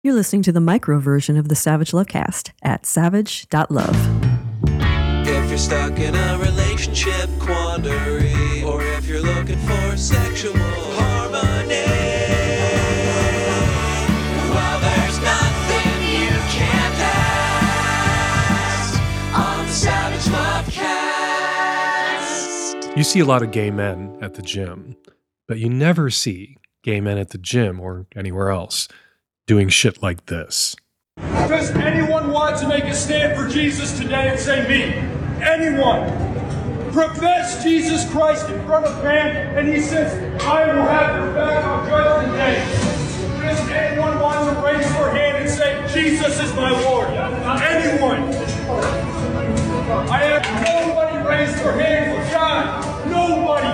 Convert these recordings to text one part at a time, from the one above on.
You're listening to the micro version of the Savage Lovecast at savage.love. If you're stuck in a relationship quandary, or if you're looking for sexual harmony, well, there's nothing you can't ask on the Savage Lovecast. You see a lot of gay men at the gym, but you never see gay men at the gym or anywhere else doing shit like this. Does anyone want to make a stand for Jesus today and say me? Anyone? Profess Jesus Christ in front of man, and he says, I will have your back on judgment day. Does anyone want to raise their hand and say, Jesus is my Lord? Anyone? I have nobody raise their hand for God. Nobody.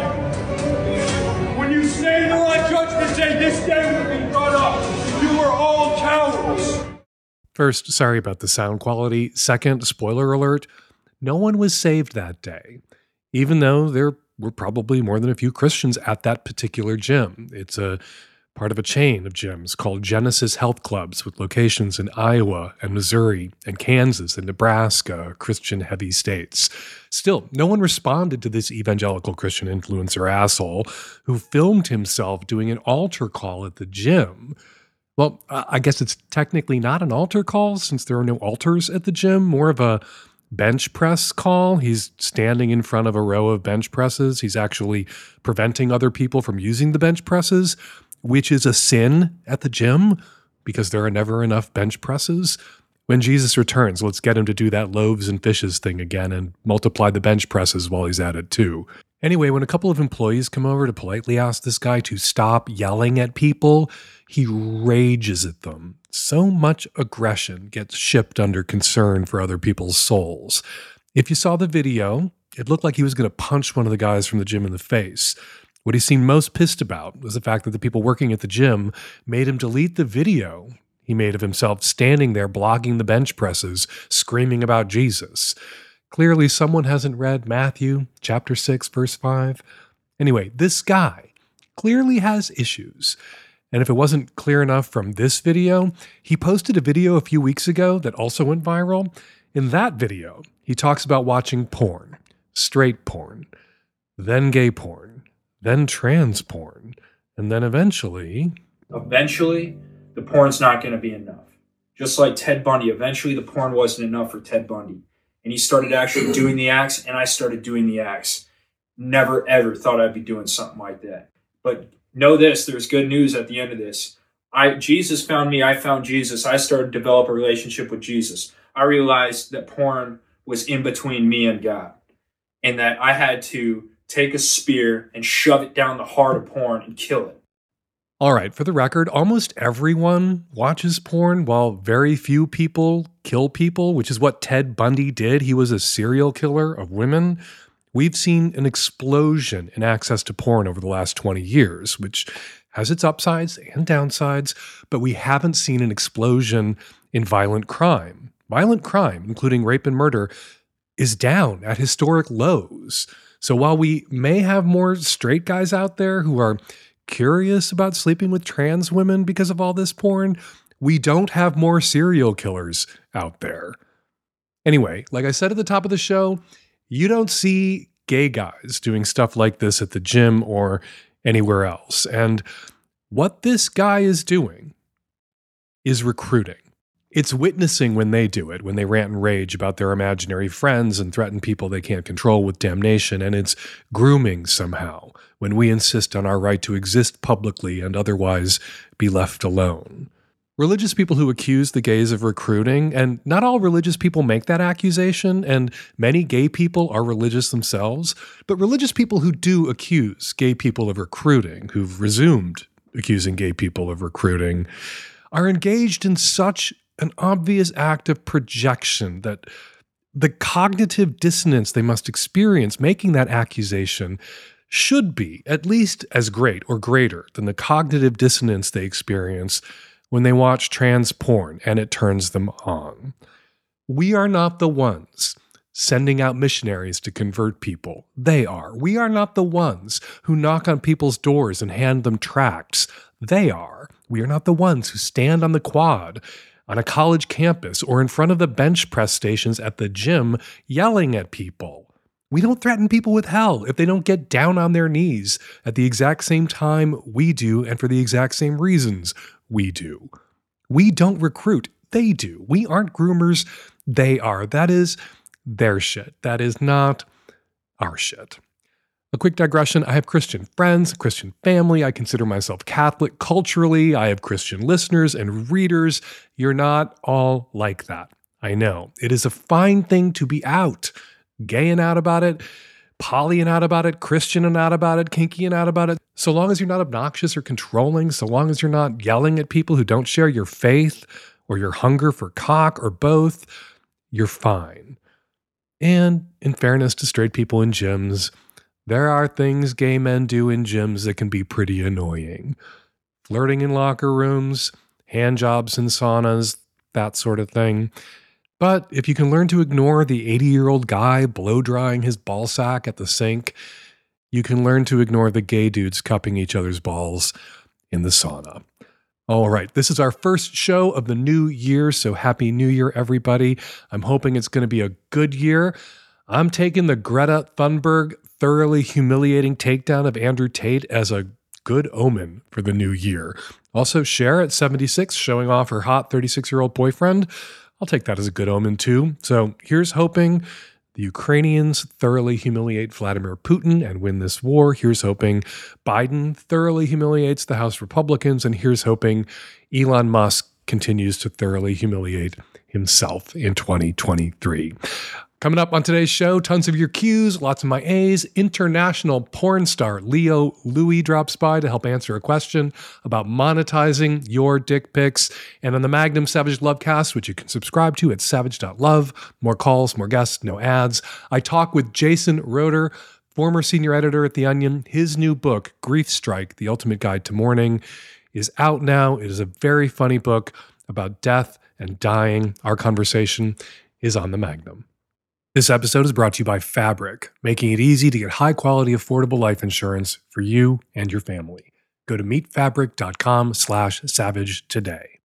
When you stand there on judgment day, this day will be brought up. All. First, sorry about the sound quality. Second, spoiler alert, no one was saved that day, even though there were probably more than a few Christians at that particular gym. It's a part of a chain of gyms called Genesis Health Clubs with locations in Iowa and Missouri and Kansas and Nebraska, Christian heavy states. Still, no one responded to this evangelical Christian influencer asshole who filmed himself doing an altar call at the gym. Well, I guess it's technically not an altar call since there are no altars at the gym, more of a bench press call. He's standing in front of a row of bench presses. He's actually preventing other people from using the bench presses, which is a sin at the gym because there are never enough bench presses. When Jesus returns, let's get him to do that loaves and fishes thing again and multiply the bench presses while he's at it too. Anyway, when a couple of employees come over to politely ask this guy to stop yelling at people, he rages at them. So much aggression gets shipped under concern for other people's souls. If you saw the video, it looked like he was going to punch one of the guys from the gym in the face. What he seemed most pissed about was the fact that the people working at the gym made him delete the video he made of himself standing there blocking the bench presses, screaming about Jesus. Clearly, someone hasn't read Matthew chapter 6, verse 5. Anyway, this guy clearly has issues. And if it wasn't clear enough from this video, he posted a video a few weeks ago that also went viral. In that video, he talks about watching porn, straight porn, then gay porn, then trans porn, and then eventually, eventually the porn's not going to be enough. Just like Ted Bundy, eventually the porn wasn't enough for Ted Bundy. And he started actually doing the acts, and I started doing the acts. Never ever thought I'd be doing something like that. But know this there's good news at the end of this. I Jesus found me, I found Jesus. I started to develop a relationship with Jesus. I realized that porn was in between me and God. And that I had to take a spear and shove it down the heart of porn and kill it. All right, for the record, almost everyone watches porn while very few people kill people, which is what Ted Bundy did. He was a serial killer of women. We've seen an explosion in access to porn over the last 20 years, which has its upsides and downsides, but we haven't seen an explosion in violent crime. Violent crime, including rape and murder, is down at historic lows. So while we may have more straight guys out there who are curious about sleeping with trans women because of all this porn, we don't have more serial killers out there. Anyway, like I said at the top of the show, you don't see gay guys doing stuff like this at the gym or anywhere else. And what this guy is doing is recruiting. It's witnessing when they do it, when they rant and rage about their imaginary friends and threaten people they can't control with damnation. And it's grooming somehow when we insist on our right to exist publicly and otherwise be left alone. Religious people who accuse the gays of recruiting, and not all religious people make that accusation, and many gay people are religious themselves, but religious people who do accuse gay people of recruiting, who've resumed accusing gay people of recruiting, are engaged in such an obvious act of projection that the cognitive dissonance they must experience making that accusation should be at least as great or greater than the cognitive dissonance they experience when they watch trans porn and it turns them on. We are not the ones sending out missionaries to convert people. They are. We are not the ones who knock on people's doors and hand them tracts. They are. We are not the ones who stand on the quad on a college campus or in front of the bench press stations at the gym yelling at people. We don't threaten people with hell if they don't get down on their knees at the exact same time we do and for the exact same reasons we do. We don't recruit, they do. We aren't groomers, they are. That is their shit. That is not our shit. A quick digression I have Christian friends, Christian family. I consider myself Catholic culturally. I have Christian listeners and readers. You're not all like that. I know. It is a fine thing to be out, gay and out about it, poly and out about it, Christian and out about it, kinky and out about it. So long as you're not obnoxious or controlling, so long as you're not yelling at people who don't share your faith or your hunger for cock or both, you're fine. And in fairness to straight people in gyms, there are things gay men do in gyms that can be pretty annoying. Flirting in locker rooms, hand jobs in saunas, that sort of thing. But if you can learn to ignore the 80 year old guy blow drying his ball sack at the sink, you can learn to ignore the gay dudes cupping each other's balls in the sauna. All right, this is our first show of the new year, so happy new year, everybody. I'm hoping it's going to be a good year. I'm taking the Greta Thunberg thoroughly humiliating takedown of Andrew Tate as a good omen for the new year. Also, Cher at 76 showing off her hot 36 year old boyfriend. I'll take that as a good omen too. So here's hoping the Ukrainians thoroughly humiliate Vladimir Putin and win this war. Here's hoping Biden thoroughly humiliates the House Republicans. And here's hoping Elon Musk continues to thoroughly humiliate himself in 2023. Coming up on today's show, tons of your Q's, lots of my A's. International porn star Leo Louis drops by to help answer a question about monetizing your dick pics. And on the Magnum Savage Lovecast, which you can subscribe to at savage.love, more calls, more guests, no ads. I talk with Jason Roeder, former senior editor at The Onion. His new book, Griefstrike The Ultimate Guide to Mourning, is out now. It is a very funny book about death and dying. Our conversation is on the Magnum. This episode is brought to you by Fabric, making it easy to get high quality, affordable life insurance for you and your family. Go to meetfabric.com slash savage today.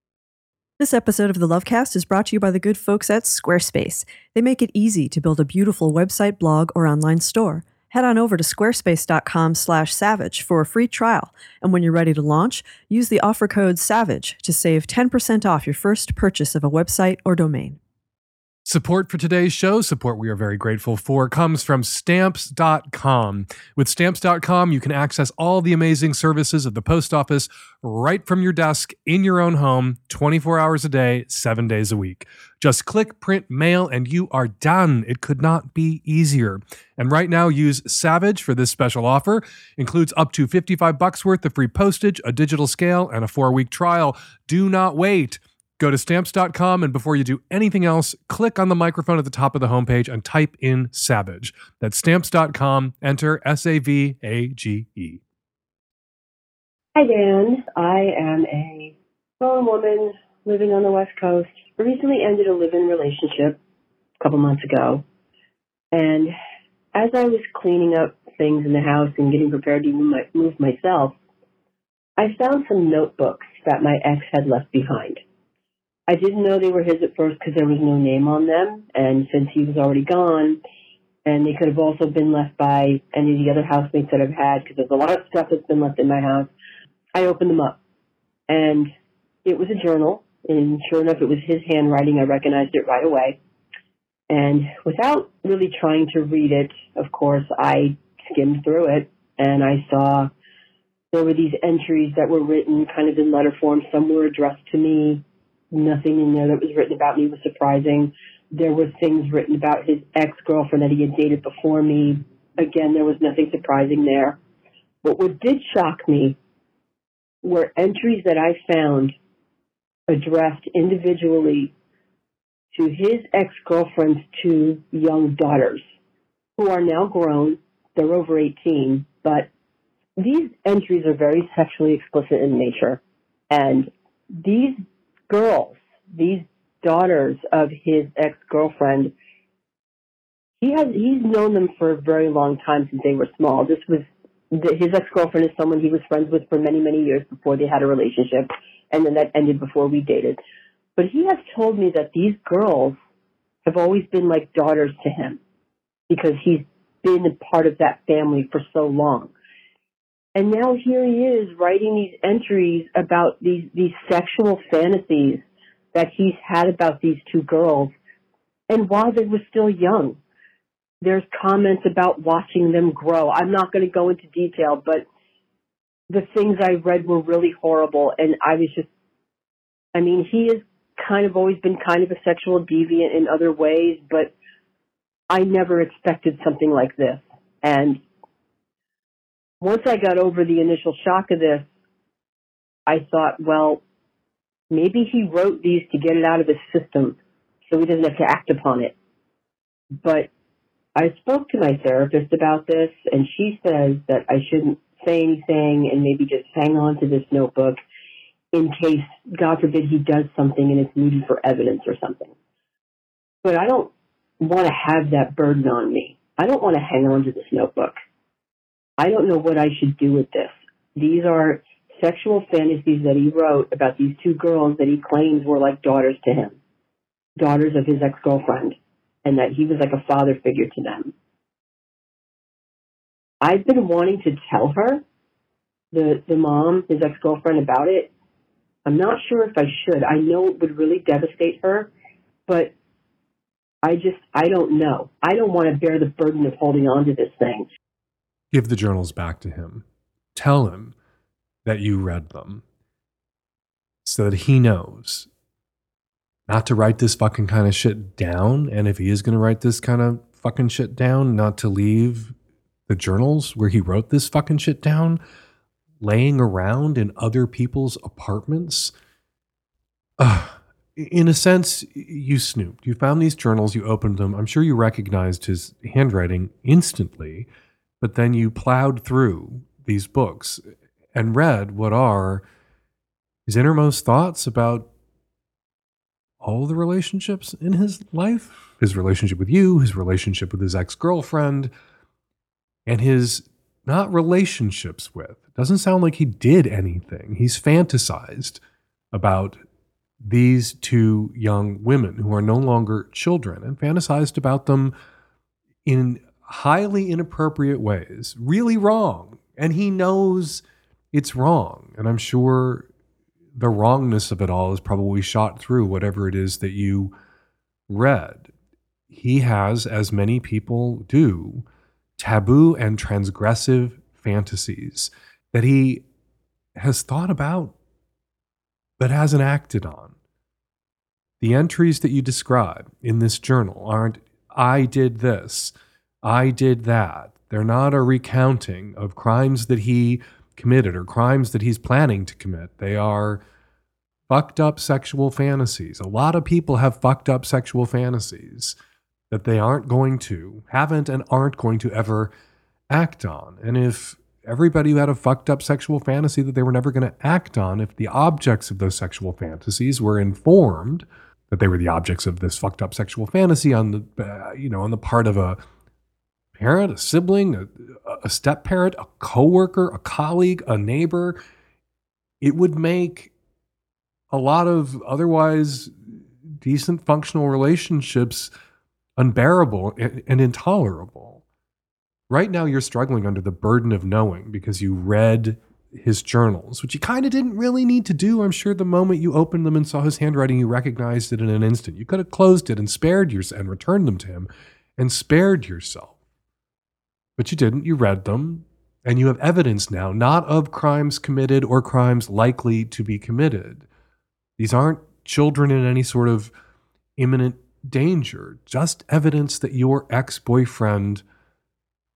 This episode of the Lovecast is brought to you by the good folks at Squarespace. They make it easy to build a beautiful website, blog, or online store. Head on over to squarespace.com slash savage for a free trial. And when you're ready to launch, use the offer code SAVAGE to save 10% off your first purchase of a website or domain. Support for today's show, support we are very grateful for, comes from stamps.com. With stamps.com, you can access all the amazing services of the post office right from your desk in your own home, 24 hours a day, seven days a week. Just click, print, mail, and you are done. It could not be easier. And right now, use Savage for this special offer. Includes up to 55 bucks worth of free postage, a digital scale, and a four week trial. Do not wait. Go to stamps.com and before you do anything else, click on the microphone at the top of the homepage and type in Savage. That's stamps.com. Enter S A V A G E. Hi, Dan. I am a grown woman living on the West Coast. I recently ended a live in relationship a couple months ago. And as I was cleaning up things in the house and getting prepared to move, move myself, I found some notebooks that my ex had left behind. I didn't know they were his at first because there was no name on them. And since he was already gone, and they could have also been left by any of the other housemates that I've had because there's a lot of stuff that's been left in my house. I opened them up, and it was a journal. And sure enough, it was his handwriting. I recognized it right away. And without really trying to read it, of course, I skimmed through it and I saw there were these entries that were written kind of in letter form. Some were addressed to me, nothing in there that was written about me was surprising. There were things written about his ex-girlfriend that he had dated before me. Again, there was nothing surprising there. But what did shock me were entries that I found addressed individually to his ex-girlfriend's two young daughters, who are now grown. They're over 18, but these entries are very sexually explicit in nature. And these girls, these daughters of his ex girlfriend, he has he's known them for a very long time since they were small. This was his ex girlfriend is someone he was friends with for many, many years before they had a relationship, and then that ended before we dated. But he has told me that these girls have always been like daughters to him because he's been a part of that family for so long. And now here he is writing these entries about these, these sexual fantasies that he's had about these two girls and while they were still young. There's comments about watching them grow. I'm not going to go into detail, but the things I read were really horrible and I was just, I mean, he has kind of always been kind of a sexual deviant in other ways, but I never expected something like this. And once I got over the initial shock of this, I thought, well, maybe he wrote these to get it out of his system so he doesn't have to act upon it. But I spoke to my therapist about this, and she says that I shouldn't say anything and maybe just hang on to this notebook in case, God forbid, he does something and it's needed for evidence or something. But I don't want to have that burden on me. I don't want to hang on to this notebook. I don't know what I should do with this. These are sexual fantasies that he wrote about these two girls that he claims were like daughters to him, daughters of his ex-girlfriend, and that he was like a father figure to them. I've been wanting to tell her, the, the mom, his ex-girlfriend, about it. I'm not sure if I should. I know it would really devastate her, but I just, I don't know. I don't want to bear the burden of holding on to this thing. Give the journals back to him. Tell him that you read them so that he knows not to write this fucking kind of shit down. And if he is going to write this kind of fucking shit down, not to leave the journals where he wrote this fucking shit down laying around in other people's apartments. In a sense, you snooped. You found these journals, you opened them. I'm sure you recognized his handwriting instantly, but then you plowed through these books and read what are his innermost thoughts about all the relationships in his life his relationship with you, his relationship with his ex girlfriend, and his not relationships with. Doesn't sound like he did anything. He's fantasized about these two young women who are no longer children and fantasized about them in highly inappropriate ways, really wrong. And he knows it's wrong. And I'm sure the wrongness of it all is probably shot through whatever it is that you read. He has, as many people do, taboo and transgressive fantasies that he has thought about but hasn't acted on. The entries that you describe in this journal aren't, I did this, I did that. They're not a recounting of crimes that he committed or crimes that he's planning to commit. They are fucked up sexual fantasies. A lot of people have fucked up sexual fantasies that they aren't going to, haven't, and aren't going to ever act on. And if everybody who had a fucked up sexual fantasy that they were never going to act on, if the objects of those sexual fantasies were informed that they were the objects of this fucked up sexual fantasy on the, uh, you know, on the part of a parent, a sibling, a, a step parent, a coworker, a colleague, a neighbor, it would make a lot of otherwise decent functional relationships unbearable and, and intolerable. Right now, you're struggling under the burden of knowing because you read his journals, which you kind of didn't really need to do. I'm sure the moment you opened them and saw his handwriting, you recognized it in an instant. You could have closed it and spared yourself and returned them to him and spared yourself. But you didn't. You read them and you have evidence now, not of crimes committed or crimes likely to be committed. These aren't children in any sort of imminent danger, just evidence that your ex boyfriend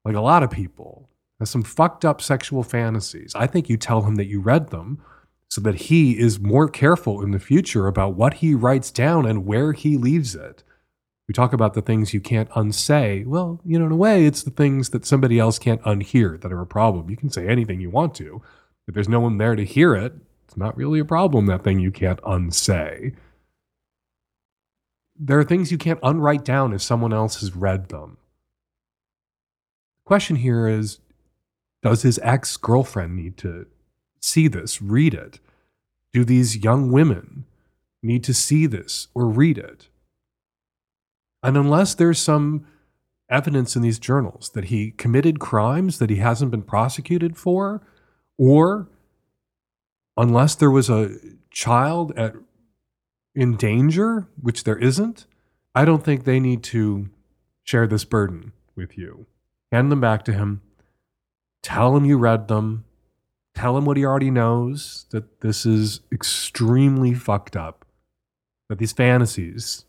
like a lot of people, has some fucked up sexual fantasies. I think you tell him that you read them so that he is more careful in the future about what he writes down and where he leaves it. We talk about the things you can't unsay. Well, you know, in a way, it's the things that somebody else can't unhear that are a problem. You can say anything you want to. If there's no one there to hear it, it's not really a problem, that thing you can't unsay. There are things you can't unwrite down if someone else has read them The question here is Does his ex girlfriend need to see this, read it? Do these young women need to see this or read it? And unless there's some evidence in these journals that he committed crimes that he hasn't been prosecuted for, or unless there was a child at in danger, which there isn't, I don't think they need to share this burden with you. Hand them back to him. Tell him you read them. Tell him what he already knows that this is extremely fucked up. That these fantasies,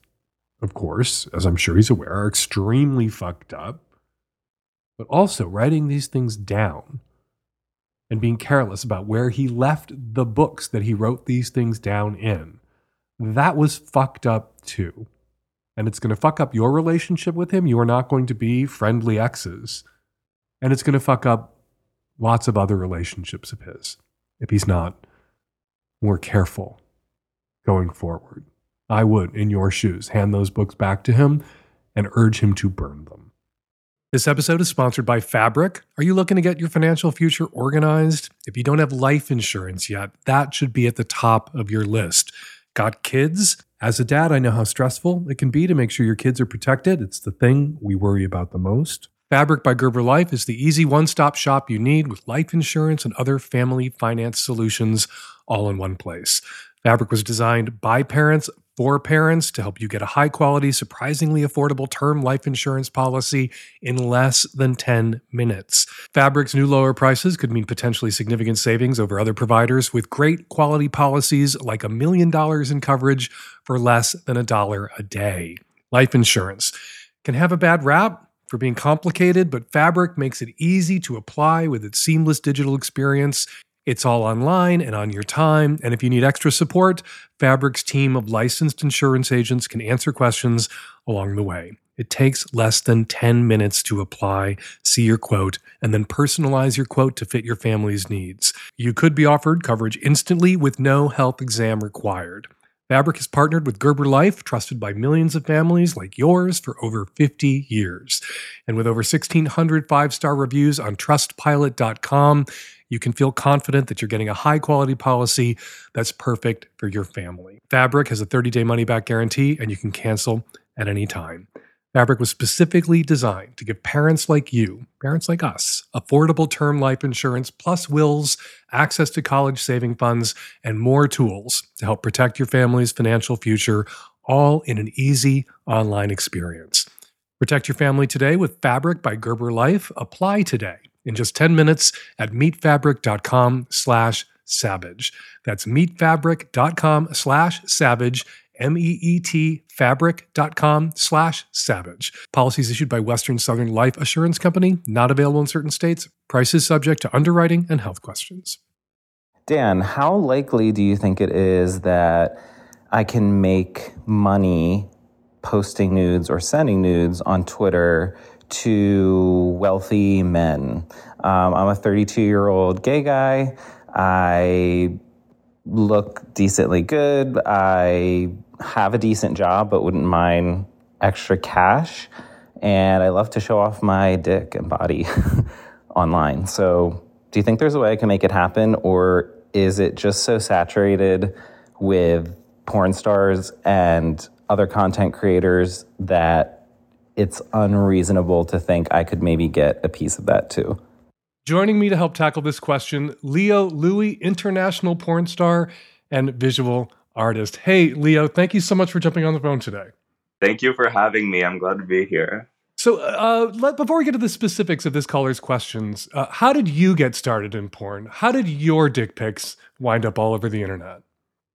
of course, as I'm sure he's aware, are extremely fucked up. But also writing these things down and being careless about where he left the books that he wrote these things down in. That was fucked up too. And it's going to fuck up your relationship with him. You are not going to be friendly exes. And it's going to fuck up lots of other relationships of his if he's not more careful going forward. I would, in your shoes, hand those books back to him and urge him to burn them. This episode is sponsored by Fabric. Are you looking to get your financial future organized? If you don't have life insurance yet, that should be at the top of your list. Got kids? As a dad, I know how stressful it can be to make sure your kids are protected. It's the thing we worry about the most. Fabric by Gerber Life is the easy one stop shop you need with life insurance and other family finance solutions all in one place. Fabric was designed by parents for parents to help you get a high quality, surprisingly affordable term life insurance policy in less than 10 minutes. Fabric's new lower prices could mean potentially significant savings over other providers with great quality policies like a million dollars in coverage for less than a dollar a day. Life insurance can have a bad rap for being complicated, but Fabric makes it easy to apply with its seamless digital experience. It's all online and on your time. And if you need extra support, Fabric's team of licensed insurance agents can answer questions along the way. It takes less than 10 minutes to apply, see your quote, and then personalize your quote to fit your family's needs. You could be offered coverage instantly with no health exam required. Fabric has partnered with Gerber Life, trusted by millions of families like yours for over 50 years. And with over 1,600 five star reviews on trustpilot.com, you can feel confident that you're getting a high quality policy that's perfect for your family. Fabric has a 30 day money back guarantee, and you can cancel at any time. Fabric was specifically designed to give parents like you, parents like us, affordable term life insurance plus wills, access to college saving funds, and more tools to help protect your family's financial future, all in an easy online experience. Protect your family today with Fabric by Gerber Life. Apply today in just 10 minutes at meetfabric.com slash savage. That's meetfabric.com slash savage M-E-E-T fabric.com slash savage. Policies issued by Western Southern Life Assurance Company, not available in certain states. Prices subject to underwriting and health questions. Dan, how likely do you think it is that I can make money posting nudes or sending nudes on Twitter to wealthy men? Um, I'm a 32 year old gay guy. I look decently good. I have a decent job, but wouldn't mind extra cash. And I love to show off my dick and body online. So, do you think there's a way I can make it happen? Or is it just so saturated with porn stars and other content creators that it's unreasonable to think I could maybe get a piece of that too? Joining me to help tackle this question, Leo Louis, international porn star and visual artist. Hey, Leo, thank you so much for jumping on the phone today. Thank you for having me. I'm glad to be here. So, uh, let, before we get to the specifics of this caller's questions, uh, how did you get started in porn? How did your dick pics wind up all over the internet?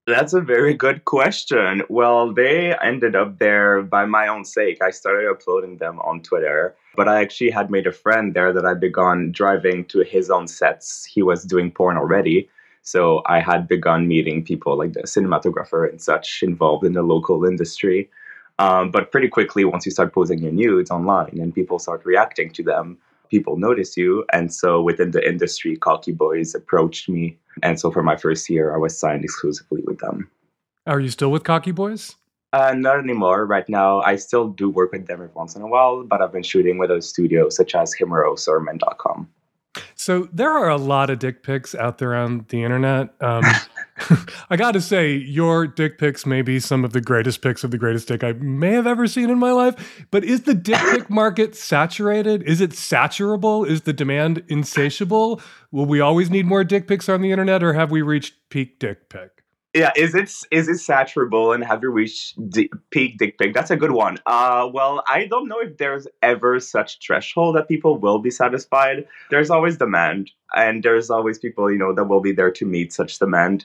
That's a very good question. Well, they ended up there by my own sake. I started uploading them on Twitter, but I actually had made a friend there that I begun driving to his own sets. He was doing porn already. So I had begun meeting people like the cinematographer and such involved in the local industry. Um, but pretty quickly, once you start posting your nudes online and people start reacting to them, people notice you. And so within the industry, Cocky Boys approached me. And so for my first year, I was signed exclusively with them. Are you still with Cocky Boys? Uh, not anymore. Right now, I still do work with them every once in a while, but I've been shooting with a studio such as Himeros or Men.com. So there are a lot of dick pics out there on the internet. Um, I got to say, your dick pics may be some of the greatest pics of the greatest dick I may have ever seen in my life. But is the dick pic market saturated? Is it saturable? Is the demand insatiable? Will we always need more dick pics on the internet, or have we reached peak dick pic? Yeah, is it is it saturable and have you reached di- peak dick pic? That's a good one. Uh, well, I don't know if there's ever such threshold that people will be satisfied. There's always demand, and there's always people you know that will be there to meet such demand.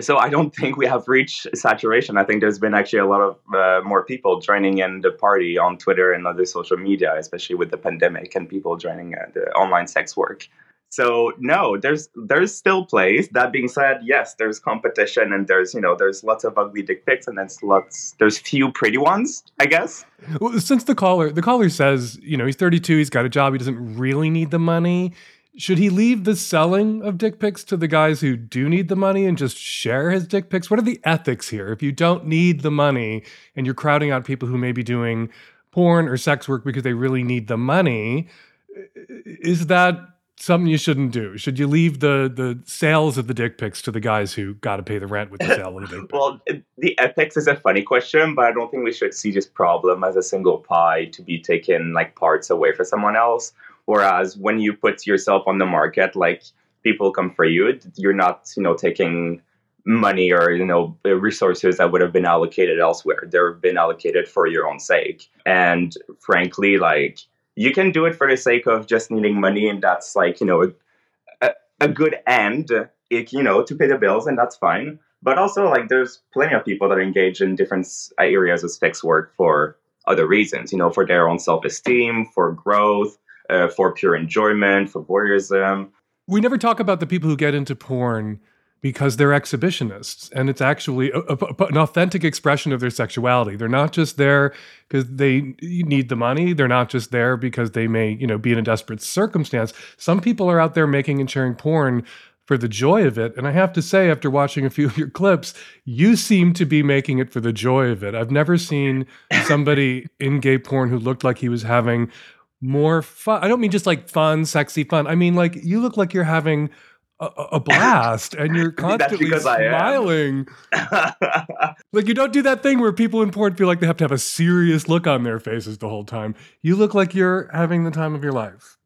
So I don't think we have reached saturation. I think there's been actually a lot of uh, more people joining in the party on Twitter and other social media, especially with the pandemic and people joining uh, the online sex work. So no, there's there's still place. That being said, yes, there's competition and there's you know there's lots of ugly dick pics and there's lots there's few pretty ones, I guess. Well, since the caller the caller says you know he's 32, he's got a job, he doesn't really need the money. Should he leave the selling of dick pics to the guys who do need the money and just share his dick pics? What are the ethics here? If you don't need the money and you're crowding out people who may be doing porn or sex work because they really need the money, is that something you shouldn't do? Should you leave the the sales of the dick pics to the guys who got to pay the rent with the sale of the dick pic? Well, the ethics is a funny question, but I don't think we should see this problem as a single pie to be taken like parts away for someone else. Whereas when you put yourself on the market, like people come for you, you're not, you know, taking money or you know resources that would have been allocated elsewhere. They've been allocated for your own sake. And frankly, like you can do it for the sake of just needing money, and that's like you know a, a good end, it, you know, to pay the bills, and that's fine. But also, like, there's plenty of people that engage in different areas of sex work for other reasons, you know, for their own self esteem, for growth, uh, for pure enjoyment, for voyeurism. We never talk about the people who get into porn because they're exhibitionists and it's actually a, a, an authentic expression of their sexuality. They're not just there because they need the money. They're not just there because they may you know be in a desperate circumstance. Some people are out there making and sharing porn for the joy of it and i have to say after watching a few of your clips you seem to be making it for the joy of it. I've never seen somebody in gay porn who looked like he was having more fun i don't mean just like fun sexy fun. I mean like you look like you're having a, a blast and you're constantly smiling. like you don't do that thing where people in porn feel like they have to have a serious look on their faces the whole time. You look like you're having the time of your life.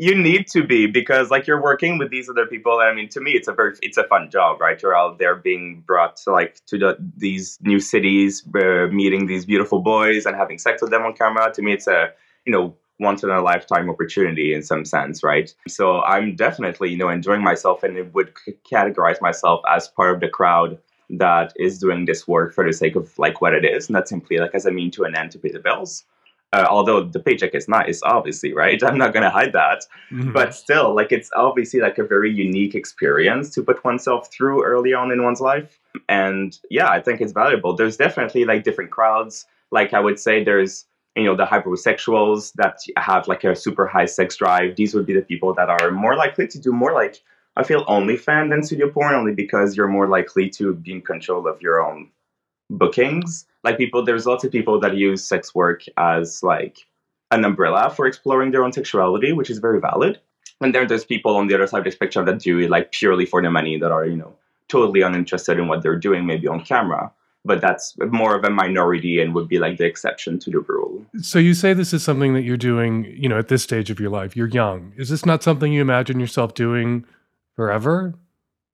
You need to be because like you're working with these other people. I mean, to me, it's a very it's a fun job, right? You're out there being brought to like to the, these new cities, uh, meeting these beautiful boys and having sex with them on camera. To me, it's a you know once in a lifetime opportunity in some sense, right? So I'm definitely, you know, enjoying myself and it would categorize myself as part of the crowd that is doing this work for the sake of like what it is, not simply like as a mean to an end to pay the bills. Uh, although the paycheck is nice, obviously, right? I'm not gonna hide that, mm-hmm. but still, like it's obviously like a very unique experience to put oneself through early on in one's life. And yeah, I think it's valuable. There's definitely like different crowds. Like I would say, there's you know the hypersexuals that have like a super high sex drive these would be the people that are more likely to do more like i feel only fan than studio porn only because you're more likely to be in control of your own bookings. Like people there's lots of people that use sex work as like an umbrella for exploring their own sexuality which is very valid. And then there's people on the other side of the spectrum that do it like purely for the money that are you know totally uninterested in what they're doing maybe on camera but that's more of a minority and would be like the exception to the rule. So you say this is something that you're doing, you know, at this stage of your life. You're young. Is this not something you imagine yourself doing forever?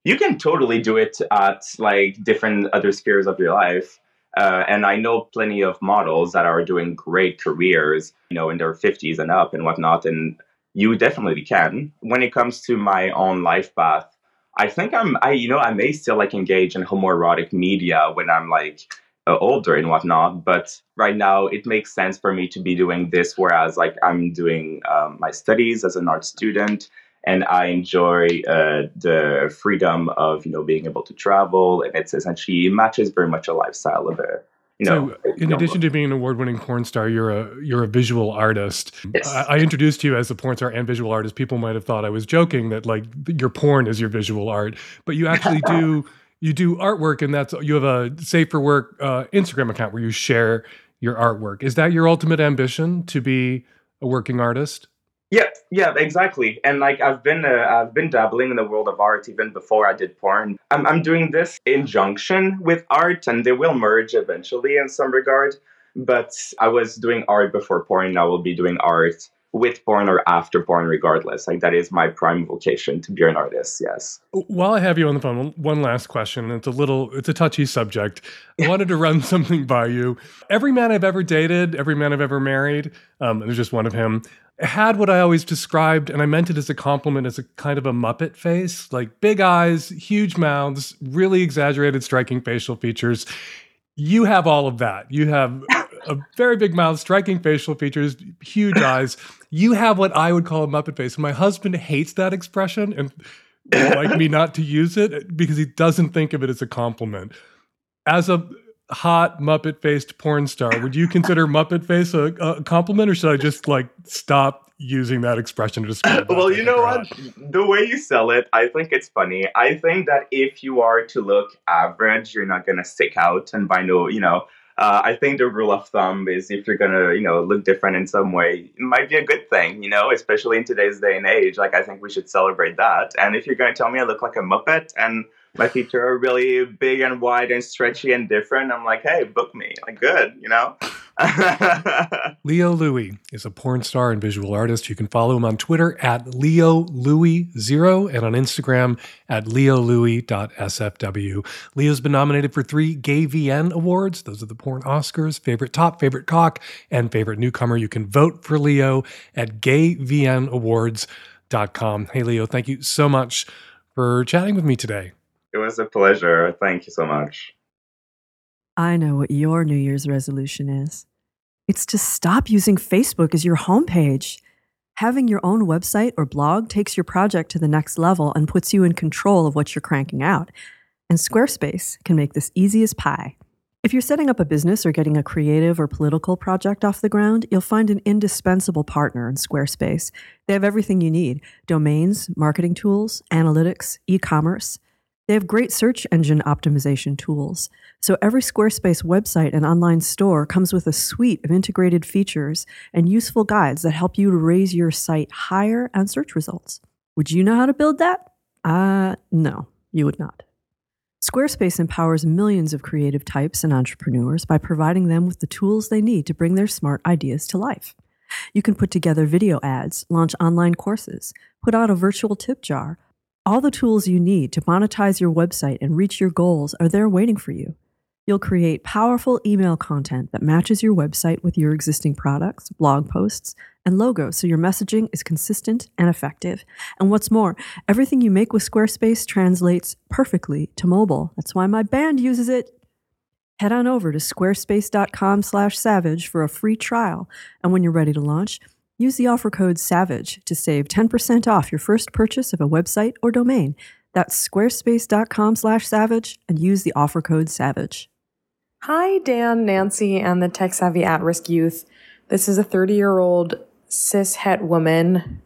You can totally do it at like different other spheres of your life. Uh, and I know plenty of models that are doing great careers, you know, in their 50s and up and whatnot. And you definitely can. When it comes to my own life path, I think I'm, I, you know, I may still like engage in homoerotic media when I'm like uh, older and whatnot. But right now, it makes sense for me to be doing this, whereas like I'm doing um, my studies as an art student, and I enjoy uh, the freedom of you know being able to travel, and it's essentially matches very much a lifestyle of a you know, so in addition to being an award-winning porn star, you're a you're a visual artist. Yes. I, I, introduced you as a porn star and visual artist. People might have thought I was joking that like your porn is your visual art, but you actually do you do artwork, and that's you have a Safe for Work uh, Instagram account where you share your artwork. Is that your ultimate ambition to be a working artist? Yeah, yeah, exactly. And like I've been, uh, I've been dabbling in the world of art even before I did porn. I'm, I'm doing this in junction with art, and they will merge eventually in some regard. But I was doing art before porn. Now we'll be doing art with porn or after porn, regardless. Like that is my prime vocation to be an artist. Yes. While I have you on the phone, one last question. It's a little, it's a touchy subject. I wanted to run something by you. Every man I've ever dated, every man I've ever married, um, there's just one of him, had what I always described, and I meant it as a compliment, as a kind of a Muppet face, like big eyes, huge mouths, really exaggerated, striking facial features. You have all of that. You have a very big mouth, striking facial features, huge eyes. You have what I would call a Muppet face. My husband hates that expression and would like me not to use it because he doesn't think of it as a compliment. As a hot Muppet faced porn star, would you consider Muppet face a, a compliment or should I just like stop using that expression to describe well you know what? The way you sell it i think it's funny. I think that if you are to look average you're not going to stick out and by no you know uh, I think the rule of thumb is if you're gonna, you know, look different in some way, it might be a good thing, you know, especially in today's day and age. Like, I think we should celebrate that. And if you're gonna tell me I look like a Muppet and my feet are really big and wide and stretchy and different, I'm like, hey, book me. Like, good, you know? Leo Louis is a porn star and visual artist. You can follow him on Twitter at Leo Louis0 and on Instagram at leolouis.sfw. Leo's been nominated for three GayVN awards. Those are the porn Oscars, favorite top, favorite cock, and favorite newcomer. You can vote for Leo at gayvnawards.com. Hey, Leo, thank you so much for chatting with me today. It was a pleasure. Thank you so much. I know what your New Year's resolution is. It's to stop using Facebook as your homepage. Having your own website or blog takes your project to the next level and puts you in control of what you're cranking out. And Squarespace can make this easy as pie. If you're setting up a business or getting a creative or political project off the ground, you'll find an indispensable partner in Squarespace. They have everything you need domains, marketing tools, analytics, e commerce. They have great search engine optimization tools. So every Squarespace website and online store comes with a suite of integrated features and useful guides that help you to raise your site higher on search results. Would you know how to build that? Uh, no, you would not. Squarespace empowers millions of creative types and entrepreneurs by providing them with the tools they need to bring their smart ideas to life. You can put together video ads, launch online courses, put out a virtual tip jar, all the tools you need to monetize your website and reach your goals are there waiting for you. You'll create powerful email content that matches your website with your existing products, blog posts, and logos so your messaging is consistent and effective. And what's more, everything you make with Squarespace translates perfectly to mobile. That's why my band uses it. Head on over to squarespace.com/savage for a free trial, and when you're ready to launch, Use the offer code SAVAGE to save 10% off your first purchase of a website or domain. That's squarespace.com slash savage and use the offer code SAVAGE. Hi, Dan, Nancy, and the tech savvy at risk youth. This is a 30 year old cis het woman.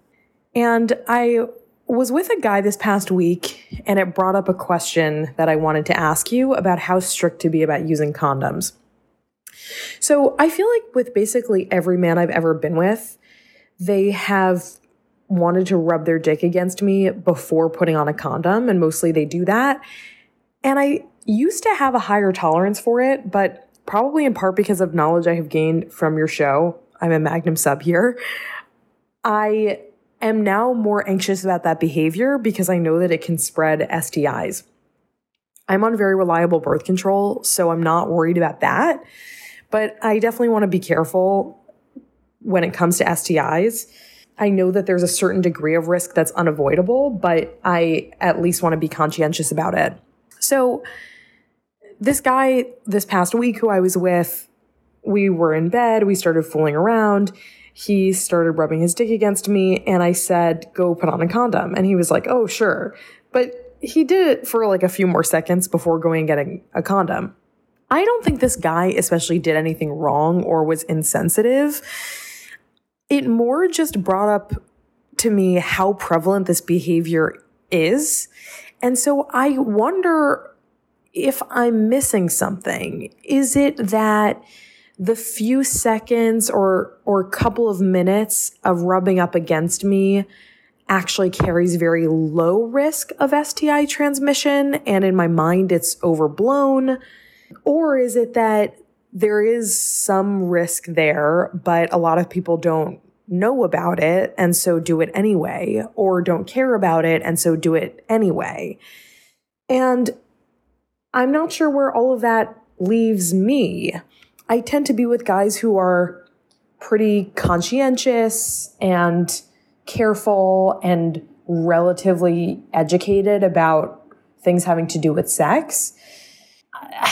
And I was with a guy this past week, and it brought up a question that I wanted to ask you about how strict to be about using condoms. So I feel like with basically every man I've ever been with, they have wanted to rub their dick against me before putting on a condom, and mostly they do that. And I used to have a higher tolerance for it, but probably in part because of knowledge I have gained from your show. I'm a Magnum sub here. I am now more anxious about that behavior because I know that it can spread STIs. I'm on very reliable birth control, so I'm not worried about that. But I definitely want to be careful when it comes to STIs. I know that there's a certain degree of risk that's unavoidable, but I at least want to be conscientious about it. So, this guy this past week who I was with, we were in bed, we started fooling around. He started rubbing his dick against me, and I said, Go put on a condom. And he was like, Oh, sure. But he did it for like a few more seconds before going and getting a condom. I don't think this guy especially did anything wrong or was insensitive it more just brought up to me how prevalent this behavior is. And so I wonder if I'm missing something. Is it that the few seconds or or couple of minutes of rubbing up against me actually carries very low risk of STI transmission and in my mind it's overblown or is it that there is some risk there but a lot of people don't know about it and so do it anyway or don't care about it and so do it anyway and I'm not sure where all of that leaves me. I tend to be with guys who are pretty conscientious and careful and relatively educated about things having to do with sex.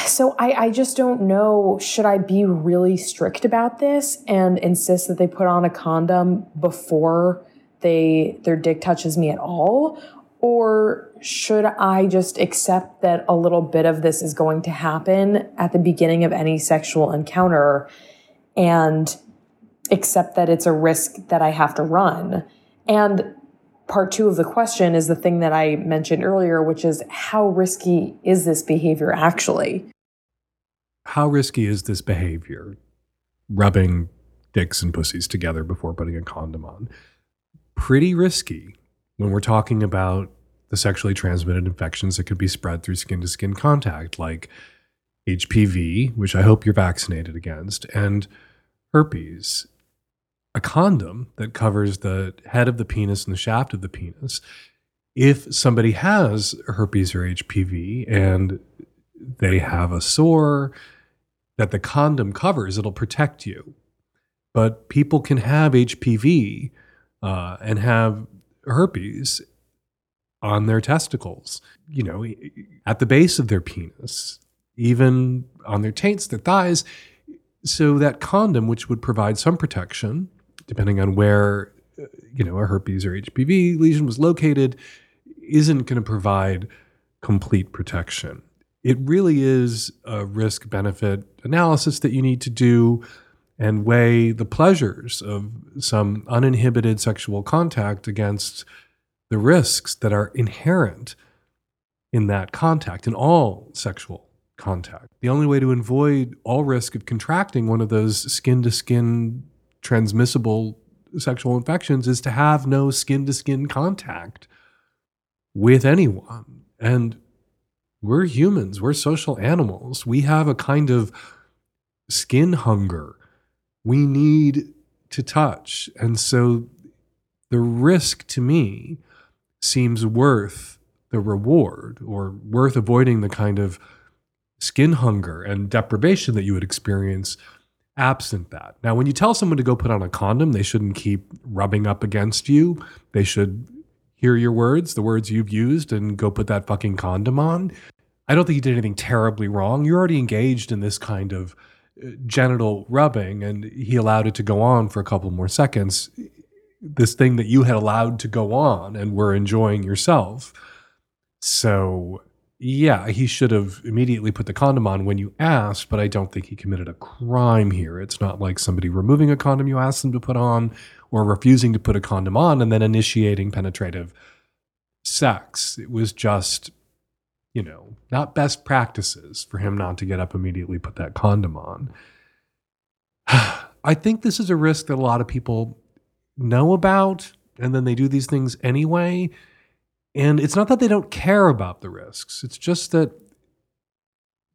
So I, I just don't know. Should I be really strict about this and insist that they put on a condom before they their dick touches me at all? Or should I just accept that a little bit of this is going to happen at the beginning of any sexual encounter and accept that it's a risk that I have to run? And part two of the question is the thing that I mentioned earlier, which is how risky is this behavior actually? How risky is this behavior? Rubbing dicks and pussies together before putting a condom on. Pretty risky when we're talking about the sexually transmitted infections that could be spread through skin to skin contact, like HPV, which I hope you're vaccinated against, and herpes. A condom that covers the head of the penis and the shaft of the penis. If somebody has herpes or HPV and they have a sore that the condom covers, it'll protect you. But people can have HPV uh, and have herpes on their testicles, you know, at the base of their penis, even on their taints, their thighs. So that condom, which would provide some protection, depending on where, uh, you know, a herpes or HPV lesion was located, isn't going to provide complete protection. It really is a risk benefit analysis that you need to do and weigh the pleasures of some uninhibited sexual contact against the risks that are inherent in that contact, in all sexual contact. The only way to avoid all risk of contracting one of those skin to skin transmissible sexual infections is to have no skin to skin contact with anyone. And we're humans, we're social animals. We have a kind of skin hunger. We need to touch. And so the risk to me seems worth the reward or worth avoiding the kind of skin hunger and deprivation that you would experience absent that. Now, when you tell someone to go put on a condom, they shouldn't keep rubbing up against you. They should hear your words, the words you've used, and go put that fucking condom on. I don't think you did anything terribly wrong. You're already engaged in this kind of uh, genital rubbing, and he allowed it to go on for a couple more seconds this thing that you had allowed to go on and were enjoying yourself. So, yeah, he should have immediately put the condom on when you asked, but I don't think he committed a crime here. It's not like somebody removing a condom you asked them to put on or refusing to put a condom on and then initiating penetrative sex. It was just, you know, not best practices for him not to get up immediately, put that condom on. I think this is a risk that a lot of people know about and then they do these things anyway. And it's not that they don't care about the risks, it's just that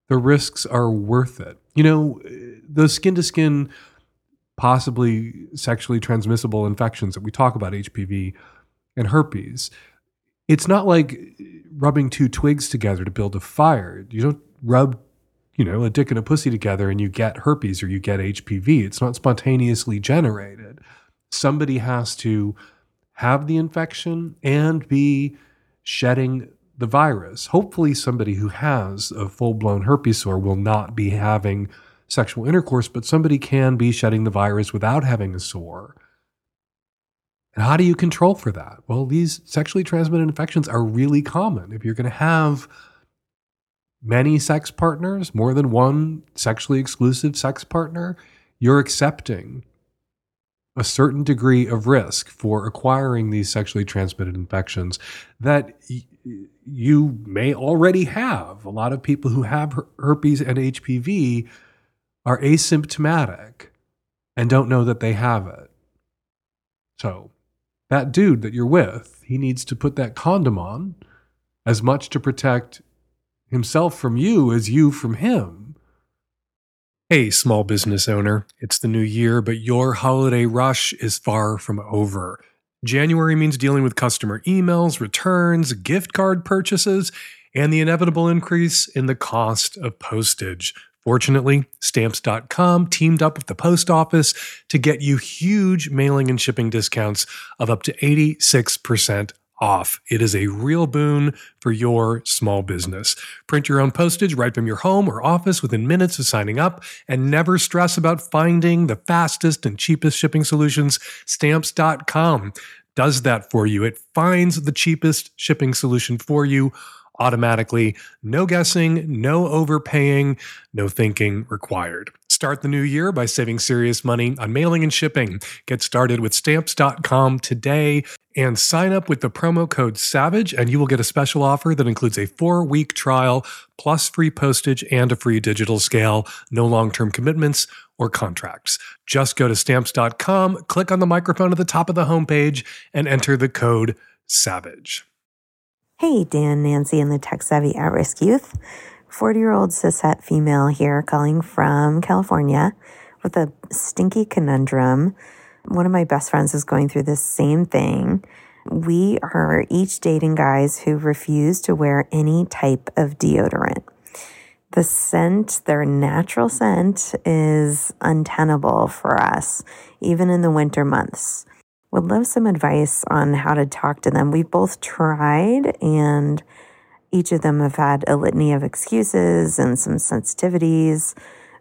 the risks are worth it. You know, the skin to skin, possibly sexually transmissible infections that we talk about, HPV and herpes, it's not like rubbing two twigs together to build a fire. You don't rub, you know, a dick and a pussy together and you get herpes or you get HPV. It's not spontaneously generated somebody has to have the infection and be shedding the virus. Hopefully, somebody who has a full blown herpes sore will not be having sexual intercourse, but somebody can be shedding the virus without having a sore. And how do you control for that? Well, these sexually transmitted infections are really common. If you're going to have many sex partners, more than one sexually exclusive sex partner, you're accepting a certain degree of risk for acquiring these sexually transmitted infections that y- you may already have. A lot of people who have herpes and HPV are asymptomatic and don't know that they have it. So, that dude that you're with, he needs to put that condom on as much to protect himself from you as you from him. Hey, small business owner, it's the new year, but your holiday rush is far from over. January means dealing with customer emails, returns, gift card purchases, and the inevitable increase in the cost of postage. Fortunately, stamps.com teamed up with the post office to get you huge mailing and shipping discounts of up to 86% off. It is a real boon for your small business. Print your own postage right from your home or office within minutes of signing up and never stress about finding the fastest and cheapest shipping solutions. Stamps.com does that for you. It finds the cheapest shipping solution for you automatically. No guessing, no overpaying, no thinking required. Start the new year by saving serious money on mailing and shipping. Get started with stamps.com today and sign up with the promo code SAVAGE, and you will get a special offer that includes a four week trial plus free postage and a free digital scale. No long term commitments or contracts. Just go to stamps.com, click on the microphone at the top of the homepage, and enter the code SAVAGE. Hey, Dan, Nancy, and the tech savvy at risk youth. 40 year old cishet female here calling from California with a stinky conundrum. One of my best friends is going through this same thing. We are each dating guys who refuse to wear any type of deodorant. The scent, their natural scent, is untenable for us, even in the winter months would love some advice on how to talk to them. We've both tried, and each of them have had a litany of excuses and some sensitivities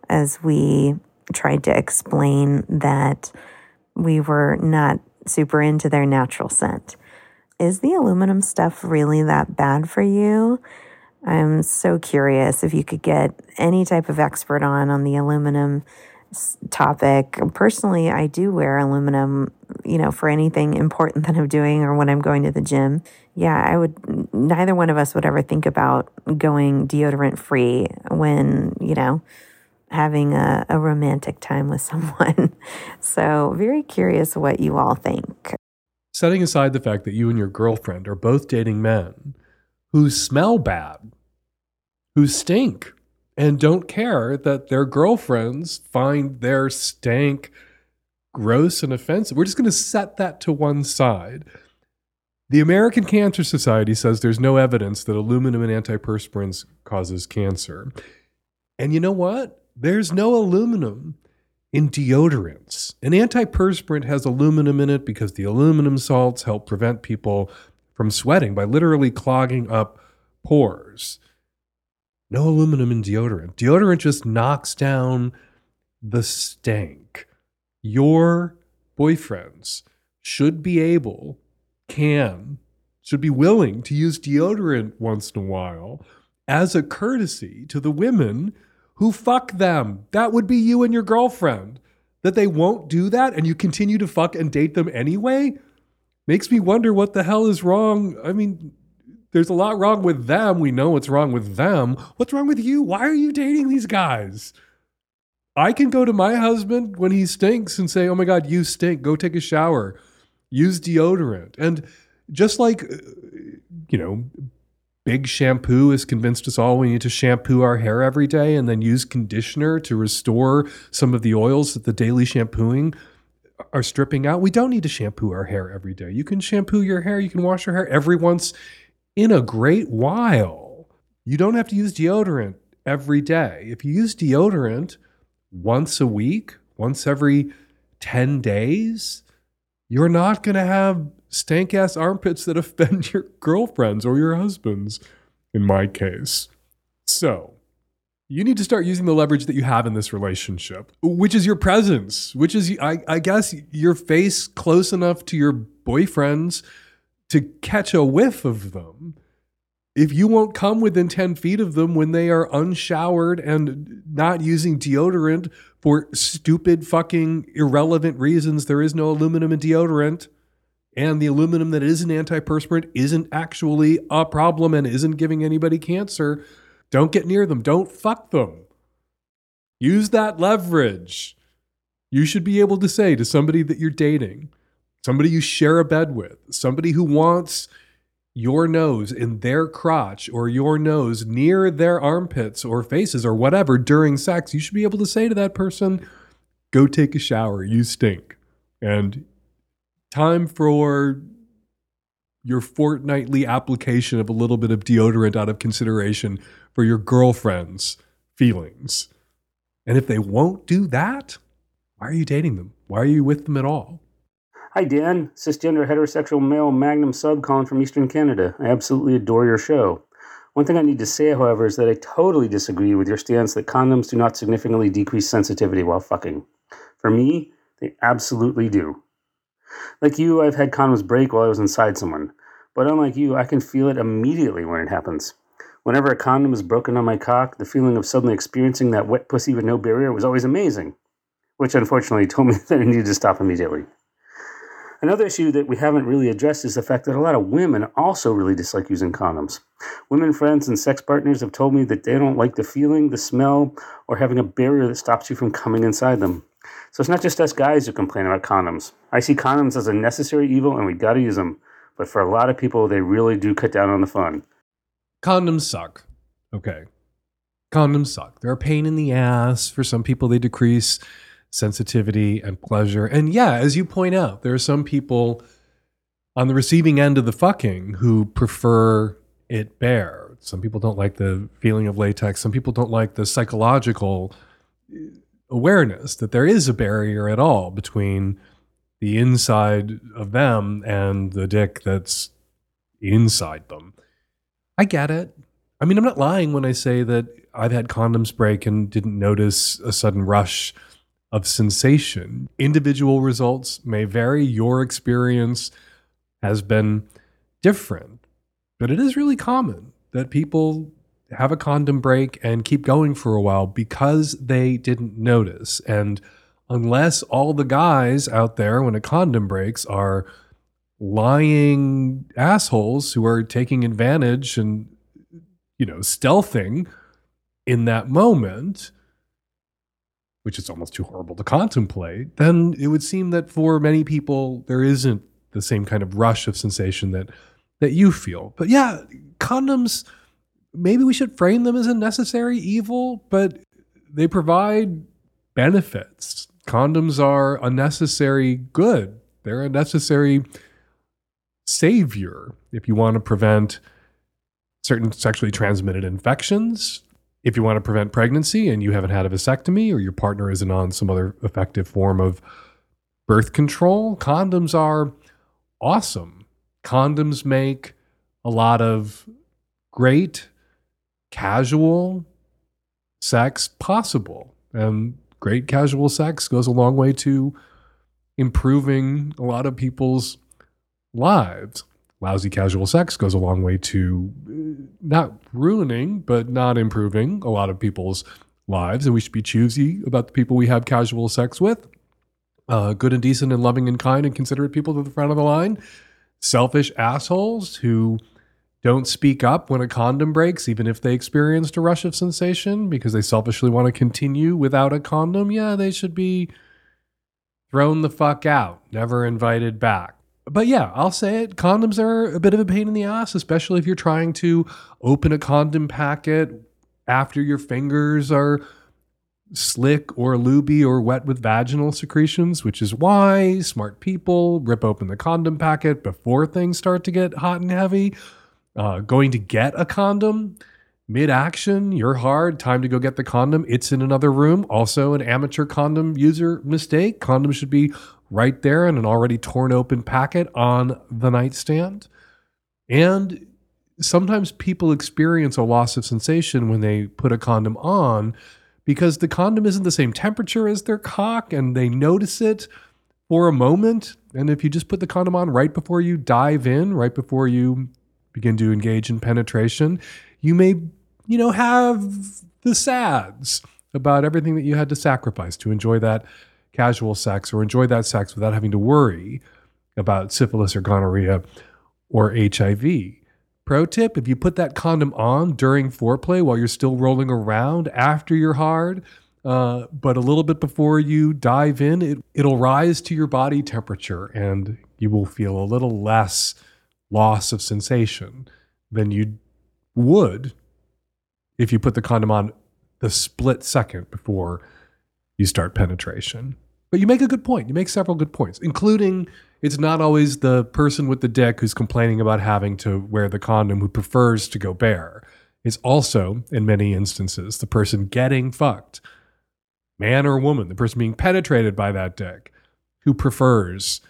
as we tried to explain that we were not super into their natural scent. Is the aluminum stuff really that bad for you? I'm so curious if you could get any type of expert on on the aluminum topic. Personally, I do wear aluminum, you know, for anything important that I'm doing or when I'm going to the gym. Yeah, I would, neither one of us would ever think about going deodorant free when, you know, having a, a romantic time with someone. so, very curious what you all think. Setting aside the fact that you and your girlfriend are both dating men who smell bad, who stink, and don't care that their girlfriends find their stank gross and offensive. We're just going to set that to one side. The American Cancer Society says there's no evidence that aluminum in antiperspirants causes cancer. And you know what? There's no aluminum in deodorants. An antiperspirant has aluminum in it because the aluminum salts help prevent people from sweating by literally clogging up pores. No aluminum in deodorant. Deodorant just knocks down the stank. Your boyfriends should be able, can, should be willing to use deodorant once in a while as a courtesy to the women who fuck them. That would be you and your girlfriend. That they won't do that and you continue to fuck and date them anyway makes me wonder what the hell is wrong. I mean, there's a lot wrong with them. We know what's wrong with them. What's wrong with you? Why are you dating these guys? I can go to my husband when he stinks and say, Oh my God, you stink. Go take a shower. Use deodorant. And just like, uh, you know, big shampoo has convinced us all we need to shampoo our hair every day and then use conditioner to restore some of the oils that the daily shampooing are stripping out. We don't need to shampoo our hair every day. You can shampoo your hair, you can wash your hair every once in a great while. You don't have to use deodorant every day. If you use deodorant once a week, once every 10 days, you're not going to have stank ass armpits that offend your girlfriends or your husbands, in my case. So, you need to start using the leverage that you have in this relationship, which is your presence, which is, I, I guess, your face close enough to your boyfriend's to catch a whiff of them. If you won't come within 10 feet of them when they are unshowered and not using deodorant for stupid, fucking irrelevant reasons, there is no aluminum in deodorant. And the aluminum that is an antiperspirant isn't actually a problem and isn't giving anybody cancer. Don't get near them. Don't fuck them. Use that leverage. You should be able to say to somebody that you're dating, somebody you share a bed with, somebody who wants your nose in their crotch or your nose near their armpits or faces or whatever during sex, you should be able to say to that person, go take a shower, you stink. And time for your fortnightly application of a little bit of deodorant out of consideration for your girlfriend's feelings. And if they won't do that, why are you dating them? Why are you with them at all? Hi, Dan. Cisgender heterosexual male Magnum sub calling from Eastern Canada. I absolutely adore your show. One thing I need to say, however, is that I totally disagree with your stance that condoms do not significantly decrease sensitivity while fucking. For me, they absolutely do. Like you, I've had condoms break while I was inside someone. But unlike you, I can feel it immediately when it happens. Whenever a condom is broken on my cock, the feeling of suddenly experiencing that wet pussy with no barrier was always amazing, which unfortunately told me that I needed to stop immediately. Another issue that we haven't really addressed is the fact that a lot of women also really dislike using condoms. Women friends and sex partners have told me that they don't like the feeling, the smell, or having a barrier that stops you from coming inside them. So it's not just us guys who complain about condoms. I see condoms as a necessary evil and we gotta use them. But for a lot of people, they really do cut down on the fun. Condoms suck. Okay. Condoms suck. They're a pain in the ass. For some people, they decrease sensitivity and pleasure. And yeah, as you point out, there are some people on the receiving end of the fucking who prefer it bare. Some people don't like the feeling of latex. Some people don't like the psychological uh, awareness that there is a barrier at all between the inside of them and the dick that's inside them. I get it. I mean, I'm not lying when I say that I've had condoms break and didn't notice a sudden rush of sensation. Individual results may vary. Your experience has been different, but it is really common that people have a condom break and keep going for a while because they didn't notice. And unless all the guys out there, when a condom breaks, are lying assholes who are taking advantage and, you know, stealthing in that moment, which is almost too horrible to contemplate, then it would seem that for many people, there isn't the same kind of rush of sensation that that you feel. But yeah, condoms maybe we should frame them as a necessary evil, but they provide benefits. Condoms are a necessary good. They're a necessary savior if you want to prevent certain sexually transmitted infections, if you want to prevent pregnancy and you haven't had a vasectomy or your partner isn't on some other effective form of birth control, condoms are awesome. Condoms make a lot of great casual sex possible. And great casual sex goes a long way to improving a lot of people's lives. Lousy casual sex goes a long way to uh, not ruining, but not improving a lot of people's lives. And we should be choosy about the people we have casual sex with. Uh, good and decent and loving and kind and considerate people to the front of the line. Selfish assholes who don't speak up when a condom breaks, even if they experienced a rush of sensation because they selfishly want to continue without a condom, yeah, they should be thrown the fuck out, never invited back. But yeah, I'll say it. Condoms are a bit of a pain in the ass, especially if you're trying to open a condom packet after your fingers are slick or lubey or wet with vaginal secretions, which is why smart people rip open the condom packet before things start to get hot and heavy uh, going to get a condom mid action, you're hard, time to go get the condom. It's in another room. Also, an amateur condom user mistake. Condoms should be right there in an already torn open packet on the nightstand. And sometimes people experience a loss of sensation when they put a condom on because the condom isn't the same temperature as their cock and they notice it for a moment. And if you just put the condom on right before you dive in, right before you begin to engage in penetration, you may, you know, have the sads about everything that you had to sacrifice to enjoy that casual sex or enjoy that sex without having to worry about syphilis or gonorrhea or HIV. Pro tip if you put that condom on during foreplay while you're still rolling around after you're hard, Uh, but a little bit before you dive in, it, it'll rise to your body temperature and you will feel a little less loss of sensation than you would if you put the condom on the split second before you start penetration. But you make a good point. You make several good points, including it's not always the person with the dick who's complaining about having to wear the condom who prefers to go bare. It's also, in many instances, the person getting fucked, man or woman, the person being penetrated by that dick, who prefers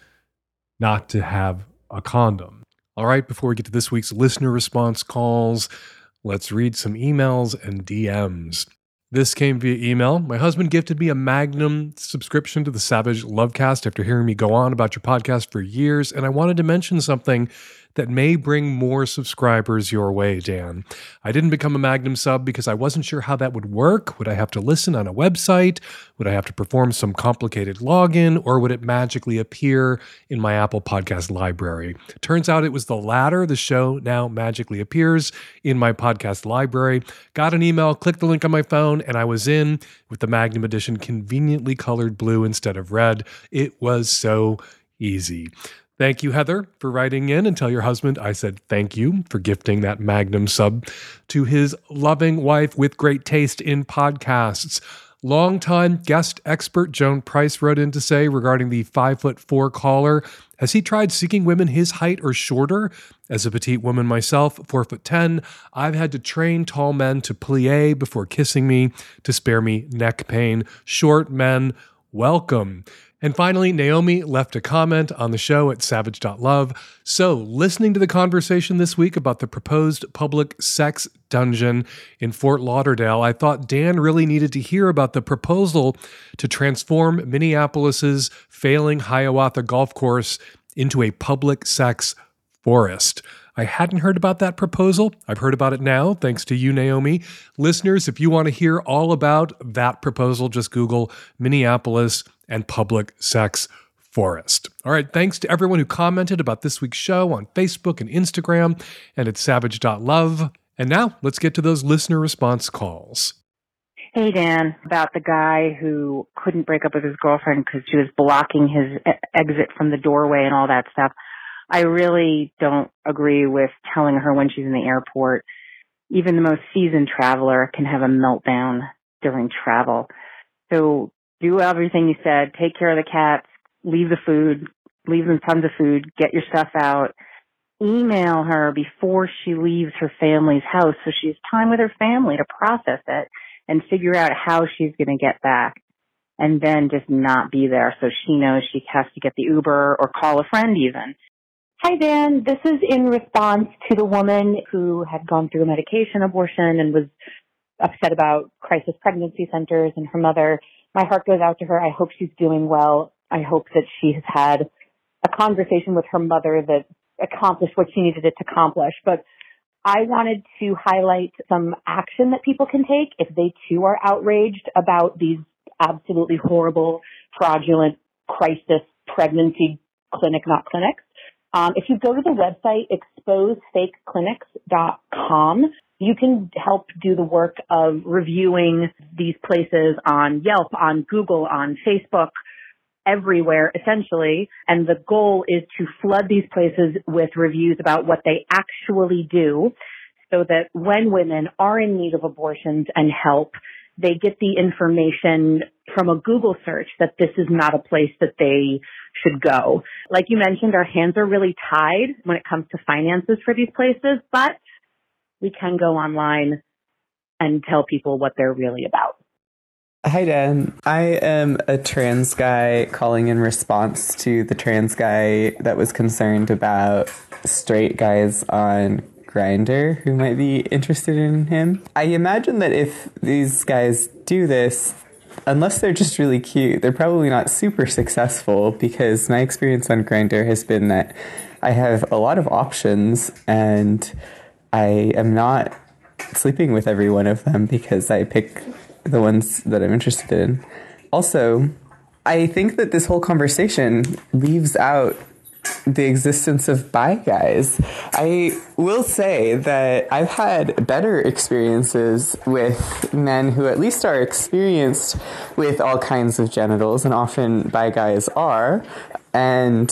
not to have a condom. All right, before we get to this week's listener response calls, let's read some emails and DMs. This came via email. My husband gifted me a Magnum subscription to the Savage Lovecast after hearing me go on about your podcast for years, and I wanted to mention something that may bring more subscribers your way, Dan. I didn't become a Magnum sub because I wasn't sure how that would work. Would I have to listen on a website? Would I have to perform some complicated login? Or would it magically appear in my Apple Podcast library? Turns out it was the latter. The show now magically appears in my podcast library. Got an email, clicked the link on my phone, and I was in with the Magnum edition conveniently colored blue instead of red. It was so easy. Thank you, Heather, for writing in and tell your husband I said thank you for gifting that Magnum sub to his loving wife with great taste in podcasts. Longtime guest expert Joan Price wrote in to say regarding the five foot four caller, has he tried seeking women his height or shorter? As a petite woman myself, four foot ten, I've had to train tall men to plie before kissing me to spare me neck pain. Short men, welcome. And finally, Naomi left a comment on the show at savage.love. So, listening to the conversation this week about the proposed public sex dungeon in Fort Lauderdale, I thought Dan really needed to hear about the proposal to transform Minneapolis's failing Hiawatha golf course into a public sex forest. I hadn't heard about that proposal. I've heard about it now, thanks to you, Naomi. Listeners, if you want to hear all about that proposal, just Google Minneapolis and public sex forest. All right, thanks to everyone who commented about this week's show on Facebook and Instagram and at savage.love. And now let's get to those listener response calls. Hey, Dan, about the guy who couldn't break up with his girlfriend because she was blocking his exit from the doorway and all that stuff. I really don't agree with telling her when she's in the airport. Even the most seasoned traveler can have a meltdown during travel. So do everything you said. Take care of the cats. Leave the food. Leave them tons of food. Get your stuff out. Email her before she leaves her family's house so she has time with her family to process it and figure out how she's going to get back. And then just not be there so she knows she has to get the Uber or call a friend even. Hi, Dan. This is in response to the woman who had gone through a medication abortion and was upset about crisis pregnancy centers and her mother. My heart goes out to her. I hope she's doing well. I hope that she has had a conversation with her mother that accomplished what she needed it to accomplish. But I wanted to highlight some action that people can take if they too are outraged about these absolutely horrible, fraudulent crisis pregnancy clinic, not clinics. Um, if you go to the website exposefakeclinics.com, you can help do the work of reviewing these places on Yelp, on Google, on Facebook, everywhere essentially. And the goal is to flood these places with reviews about what they actually do so that when women are in need of abortions and help, they get the information from a Google search that this is not a place that they should go. Like you mentioned, our hands are really tied when it comes to finances for these places, but we can go online and tell people what they're really about. Hi, Dan. I am a trans guy calling in response to the trans guy that was concerned about straight guys on Grindr who might be interested in him. I imagine that if these guys do this, unless they're just really cute, they're probably not super successful because my experience on Grindr has been that I have a lot of options and I am not sleeping with every one of them because I pick the ones that I'm interested in. Also, I think that this whole conversation leaves out the existence of bi guys. I will say that I've had better experiences with men who at least are experienced with all kinds of genitals, and often bi guys are. And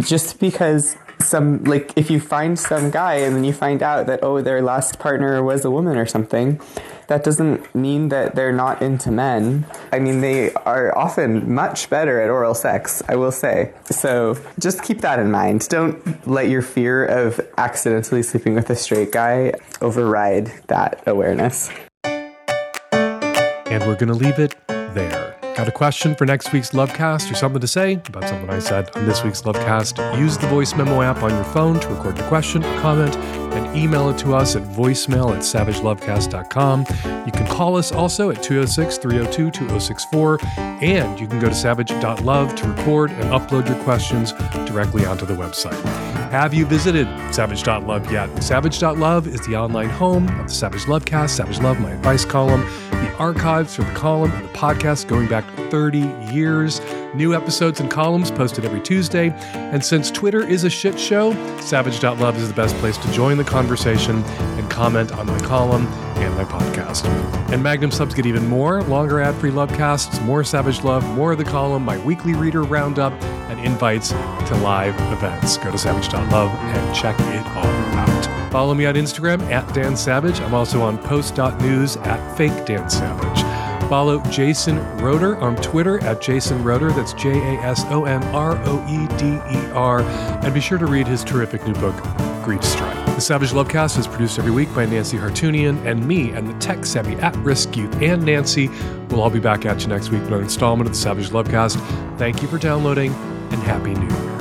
just because some like if you find some guy and then you find out that oh their last partner was a woman or something that doesn't mean that they're not into men. I mean they are often much better at oral sex i will say. So just keep that in mind. Don't let your fear of accidentally sleeping with a straight guy override that awareness. And we're going to leave it there. Got a question for next week's Lovecast or something to say about something I said on this week's Lovecast? Use the voice memo app on your phone to record your question, comment, and email it to us at voicemail at savagelovecast.com. You can call us also at 206 302 2064, and you can go to savage.love to record and upload your questions directly onto the website. Have you visited savage.love yet? Savage.love is the online home of the Savage Lovecast, Savage Love, my advice column, the archives for the column and the podcast going back 30 years. New episodes and columns posted every Tuesday. And since Twitter is a shit show, Savage.love is the best place to join the conversation and comment on my column and my podcast. And Magnum subs get even more longer ad free Lovecasts, more Savage Love, more of the column, my weekly reader roundup, and invites to live events. Go to savage.love and check it all out. Follow me on Instagram at Dan Savage. I'm also on post.news at fake Dan Savage. Follow Jason Roeder on Twitter at Jason Roeder. That's J A S O N R O E D E R. And be sure to read his terrific new book, Griefstrike. The Savage Lovecast is produced every week by Nancy Hartunian and me and the tech savvy at risk youth and Nancy. We'll all be back at you next week with another installment of the Savage Lovecast. Thank you for downloading and Happy New Year.